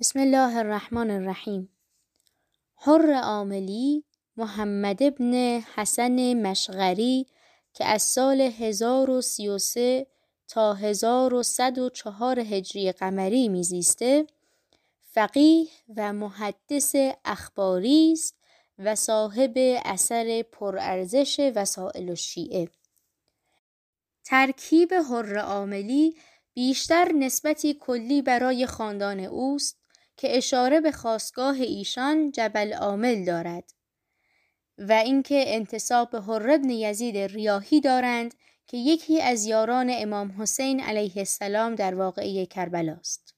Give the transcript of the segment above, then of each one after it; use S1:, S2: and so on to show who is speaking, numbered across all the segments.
S1: بسم الله الرحمن الرحیم. حر عاملی محمد ابن حسن مشغری که از سال 1033 تا 1104 هجری قمری میزیسته فقیه و محدث اخباری است و صاحب اثر پرارزش وسائل الشیعه ترکیب حر عاملی بیشتر نسبتی کلی برای خاندان اوست که اشاره به خاصگاه ایشان جبل عامل دارد و اینکه انتصاب به حر ابن یزید ریاهی دارند که یکی از یاران امام حسین علیه السلام در واقعه کربلا است.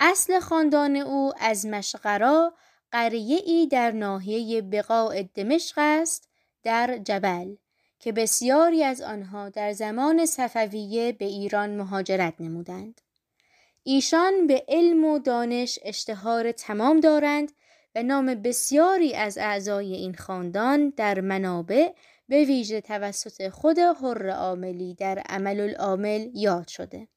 S1: اصل خاندان او از مشغرا قریه ای در ناحیه بقاع دمشق است در جبل که بسیاری از آنها در زمان صفویه به ایران مهاجرت نمودند. ایشان به علم و دانش اشتهار تمام دارند و نام بسیاری از اعضای این خاندان در منابع به ویژه توسط خود حر عاملی در عمل العامل یاد شده.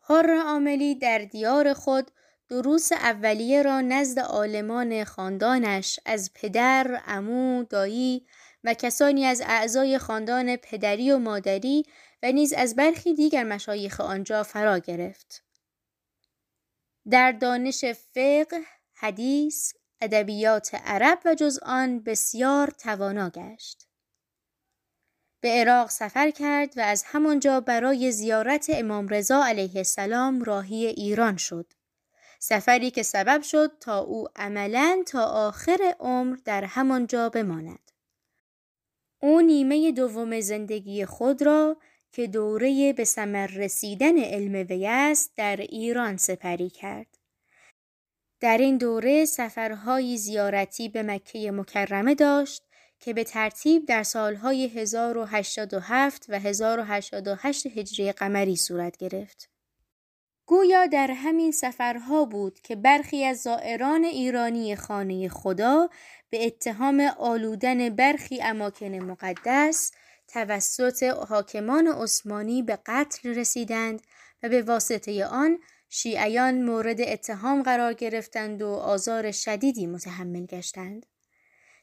S1: حر عاملی در دیار خود دروس اولیه را نزد عالمان خاندانش از پدر، عمو، دایی و کسانی از اعضای خاندان پدری و مادری و نیز از برخی دیگر مشایخ آنجا فرا گرفت. در دانش فقه، حدیث، ادبیات عرب و جز آن بسیار توانا گشت. به عراق سفر کرد و از همانجا برای زیارت امام رضا علیه السلام راهی ایران شد. سفری که سبب شد تا او عملا تا آخر عمر در همانجا بماند. او نیمه دوم زندگی خود را که دوره به ثمر رسیدن علم وی است در ایران سپری کرد. در این دوره سفرهای زیارتی به مکه مکرمه داشت که به ترتیب در سالهای 1087 و 1088 هجری قمری صورت گرفت. گویا در همین سفرها بود که برخی از زائران ایرانی خانه خدا به اتهام آلودن برخی اماکن مقدس توسط حاکمان عثمانی به قتل رسیدند و به واسطه آن شیعیان مورد اتهام قرار گرفتند و آزار شدیدی متحمل گشتند.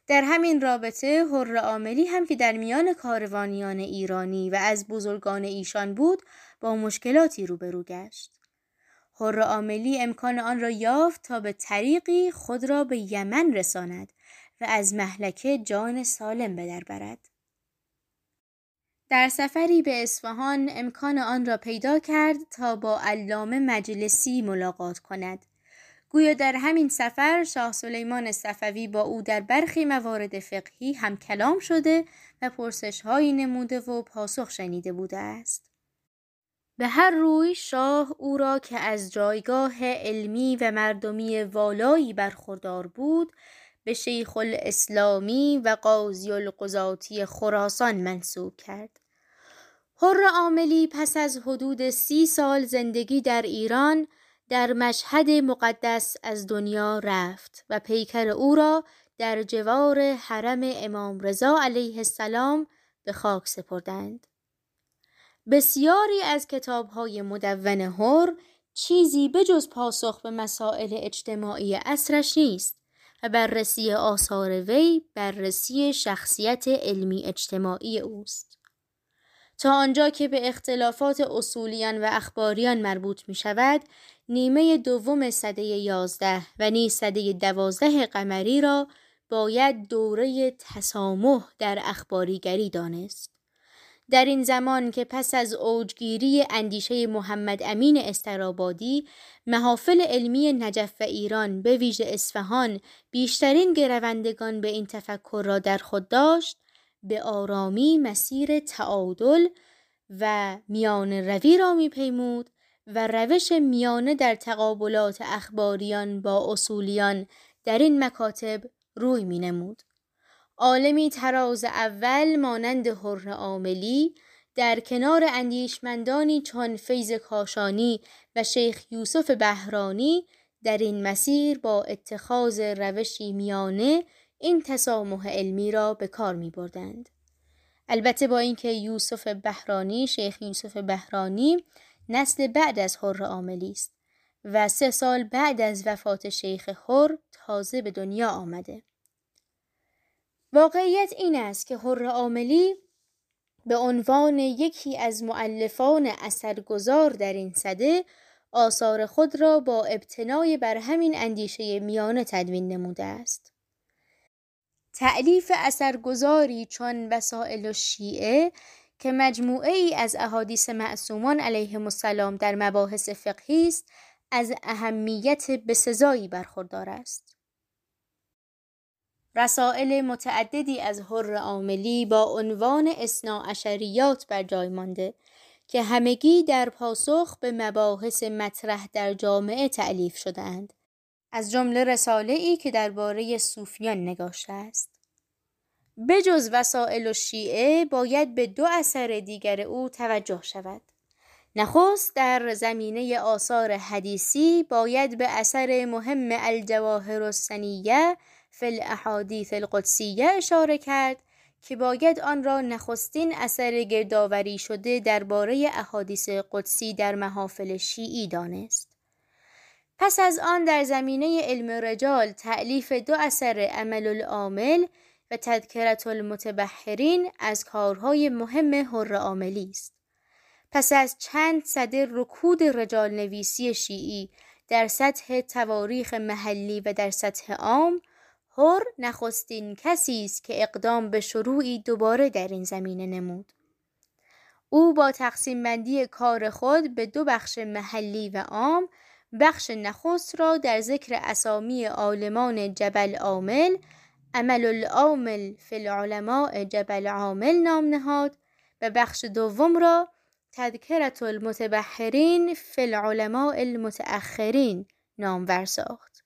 S1: در همین رابطه حر عاملی هم که در میان کاروانیان ایرانی و از بزرگان ایشان بود با مشکلاتی روبرو گشت. حر عاملی امکان آن را یافت تا به طریقی خود را به یمن رساند و از محلکه جان سالم به در برد. در سفری به اصفهان امکان آن را پیدا کرد تا با علامه مجلسی ملاقات کند. گویا در همین سفر شاه سلیمان صفوی با او در برخی موارد فقهی هم کلام شده و پرسش هایی نموده و پاسخ شنیده بوده است. به هر روی شاه او را که از جایگاه علمی و مردمی والایی برخوردار بود به شیخ الاسلامی و قاضی القضاتی خراسان منصوب کرد. حر عاملی پس از حدود سی سال زندگی در ایران در مشهد مقدس از دنیا رفت و پیکر او را در جوار حرم امام رضا علیه السلام به خاک سپردند. بسیاری از کتابهای مدون هر چیزی بجز پاسخ به مسائل اجتماعی اصرش نیست و بررسی آثار وی بررسی شخصیت علمی اجتماعی اوست. تا آنجا که به اختلافات اصولیان و اخباریان مربوط می شود نیمه دوم صده یازده و نیز صده دوازده قمری را باید دوره تسامح در اخباریگری دانست. در این زمان که پس از اوجگیری اندیشه محمد امین استرابادی محافل علمی نجف و ایران به ویژه اصفهان بیشترین گروندگان به این تفکر را در خود داشت به آرامی مسیر تعادل و میان روی را میپیمود و روش میانه در تقابلات اخباریان با اصولیان در این مکاتب روی می نمود. عالمی تراز اول مانند حر عاملی در کنار اندیشمندانی چون فیض کاشانی و شیخ یوسف بهرانی در این مسیر با اتخاذ روشی میانه این تسامح علمی را به کار می بردند. البته با اینکه یوسف بهرانی شیخ یوسف بهرانی نسل بعد از حر عاملی است و سه سال بعد از وفات شیخ خور تازه به دنیا آمده. واقعیت این است که حر عاملی به عنوان یکی از معلفان اثرگذار در این صده آثار خود را با ابتنای بر همین اندیشه میانه تدوین نموده است. تعلیف اثرگذاری چون وسائل و شیعه که مجموعه ای از احادیث معصومان علیهم السلام در مباحث فقهی است از اهمیت بسزایی برخوردار است. رسائل متعددی از حر عاملی با عنوان اسنا اشریات بر جای مانده که همگی در پاسخ به مباحث مطرح در جامعه تعلیف شدهاند از جمله رساله ای که درباره صوفیان نگاشته است بجز وسائل و شیعه باید به دو اثر دیگر او توجه شود نخست در زمینه آثار حدیثی باید به اثر مهم الجواهر السنیه فی الاحادیث القدسیه اشاره کرد که باید آن را نخستین اثر گردآوری شده درباره احادیث قدسی در محافل شیعی دانست. پس از آن در زمینه علم رجال تعلیف دو اثر عمل العامل و تذکرت المتبحرین از کارهای مهم حر عاملی است. پس از چند صده رکود رجال نویسی شیعی در سطح تواریخ محلی و در سطح عام هر نخستین کسی است که اقدام به شروعی دوباره در این زمینه نمود. او با تقسیم بندی کار خود به دو بخش محلی و عام بخش نخست را در ذکر اسامی عالمان جبل عامل عمل العامل فی العلماء جبل عامل نام نهاد و بخش دوم را تذکرت المتبحرین فی العلماء المتأخرین نام ساخت.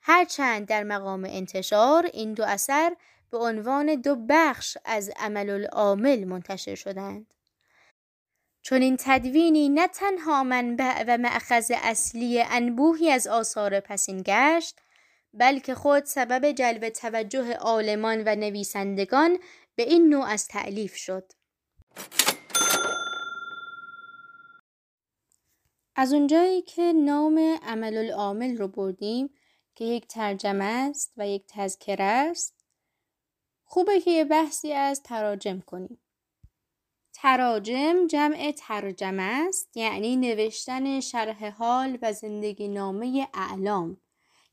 S1: هرچند در مقام انتشار این دو اثر به عنوان دو بخش از عمل العامل منتشر شدند. چون این تدوینی نه تنها منبع و معخذ اصلی انبوهی از آثار پسین گشت بلکه خود سبب جلب توجه عالمان و نویسندگان به این نوع از تعلیف شد. از اونجایی که نام عمل العامل رو بردیم که یک ترجمه است و یک تذکره است خوبه که یه بحثی از تراجم کنیم تراجم جمع ترجمه است یعنی نوشتن شرح حال و زندگی نامه اعلام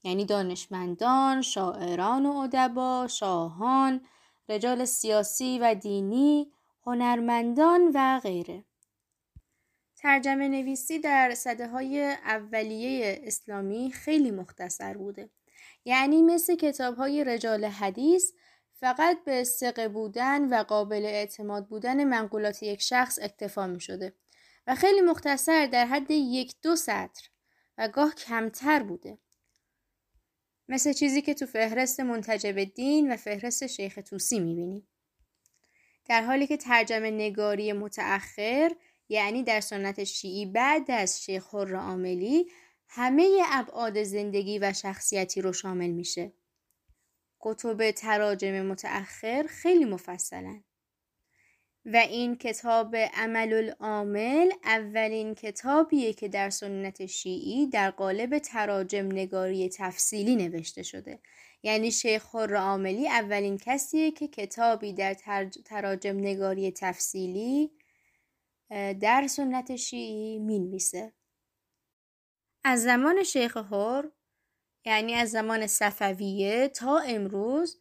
S1: یعنی دانشمندان، شاعران و ادبا، شاهان، رجال سیاسی و دینی، هنرمندان و غیره. ترجمه نویسی در صده های اولیه اسلامی خیلی مختصر بوده. یعنی مثل کتاب های رجال حدیث فقط به سقه بودن و قابل اعتماد بودن منقولات یک شخص اکتفا می شده و خیلی مختصر در حد یک دو سطر و گاه کمتر بوده. مثل چیزی که تو فهرست منتجب دین و فهرست شیخ توسی می‌بینیم. در حالی که ترجمه نگاری متأخر یعنی در سنت شیعی بعد از شیخ حر عاملی همه ابعاد زندگی و شخصیتی رو شامل میشه. کتب تراجم متأخر خیلی مفصلن. و این کتاب عمل العامل اولین کتابیه که در سنت شیعی در قالب تراجم نگاری تفصیلی نوشته شده یعنی شیخ حر عاملی اولین کسیه که کتابی در تراجم نگاری تفصیلی در سنت شیعی می‌نویسه از زمان شیخ حر یعنی از زمان صفویه تا امروز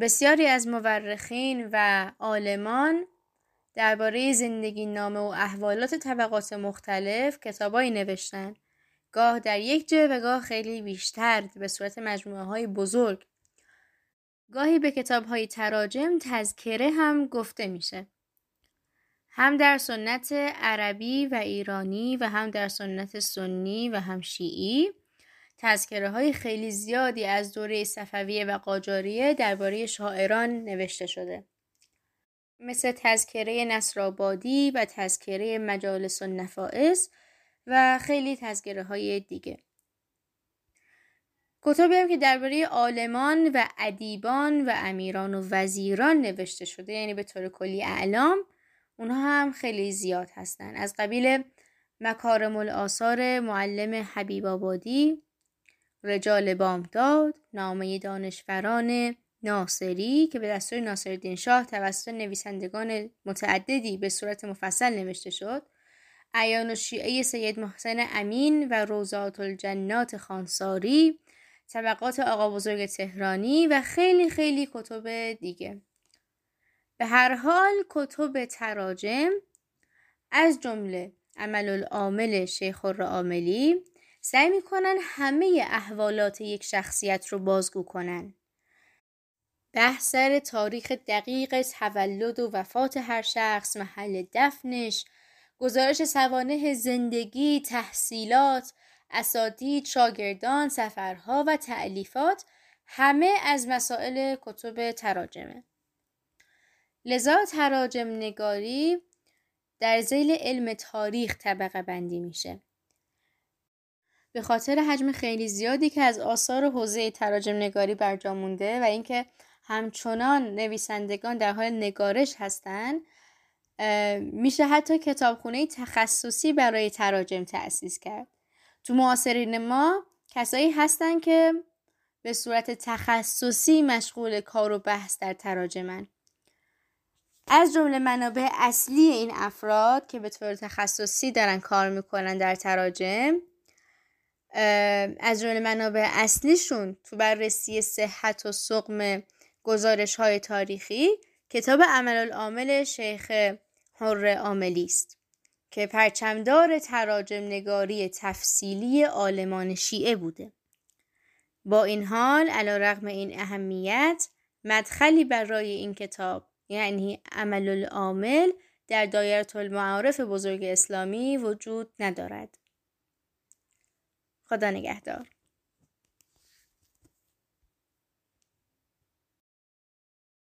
S1: بسیاری از مورخین و عالمان درباره زندگی نامه و احوالات طبقات مختلف کتابایی نوشتن. گاه در یک جه و گاه خیلی بیشتر به صورت مجموعه های بزرگ. گاهی به کتاب های تراجم تذکره هم گفته میشه. هم در سنت عربی و ایرانی و هم در سنت سنی و هم شیعی. تذکره های خیلی زیادی از دوره صفویه و قاجاریه درباره شاعران نوشته شده. مثل تذکره نصرآبادی و تذکره مجالس و نفائس و خیلی تذکره های دیگه. کتابی هم که درباره عالمان و ادیبان و امیران و وزیران نوشته شده یعنی به طور کلی اعلام اونها هم خیلی زیاد هستن از قبیل مکارم الآثار معلم حبیب آبادی رجال بامداد نامه دانشوران ناصری که به دستور ناصرالدین شاه توسط نویسندگان متعددی به صورت مفصل نوشته شد ایان و شیعه سید محسن امین و روزات الجنات خانساری طبقات آقا بزرگ تهرانی و خیلی خیلی کتب دیگه. به هر حال کتب تراجم از جمله عمل العامل شیخ الرعاملی سعی می‌کنن همه احوالات یک شخصیت رو بازگو کنن. بحثر تاریخ دقیق تولد و وفات هر شخص، محل دفنش، گزارش سوانه زندگی، تحصیلات، اساتید، شاگردان، سفرها و تعلیفات همه از مسائل کتب تراجمه. لذا تراجم نگاری در زیل علم تاریخ طبقه بندی میشه. به خاطر حجم خیلی زیادی که از آثار حوزه تراجم نگاری برجا مونده و اینکه همچنان نویسندگان در حال نگارش هستند میشه حتی کتابخونه تخصصی برای تراجم تأسیس کرد. تو معاصرین ما کسایی هستن که به صورت تخصصی مشغول کار و بحث در تراجمن. از جمله منابع اصلی این افراد که به طور تخصصی دارن کار می‌کنن در تراجم از جمله منابع اصلیشون تو بررسی صحت و سقم گزارش های تاریخی کتاب عمل العامل شیخ حر عاملی است که پرچمدار تراجم نگاری تفصیلی آلمان شیعه بوده. با این حال علا رغم این اهمیت مدخلی برای این کتاب یعنی عمل العامل در دایره المعارف بزرگ اسلامی وجود ندارد. خدا نگهدار.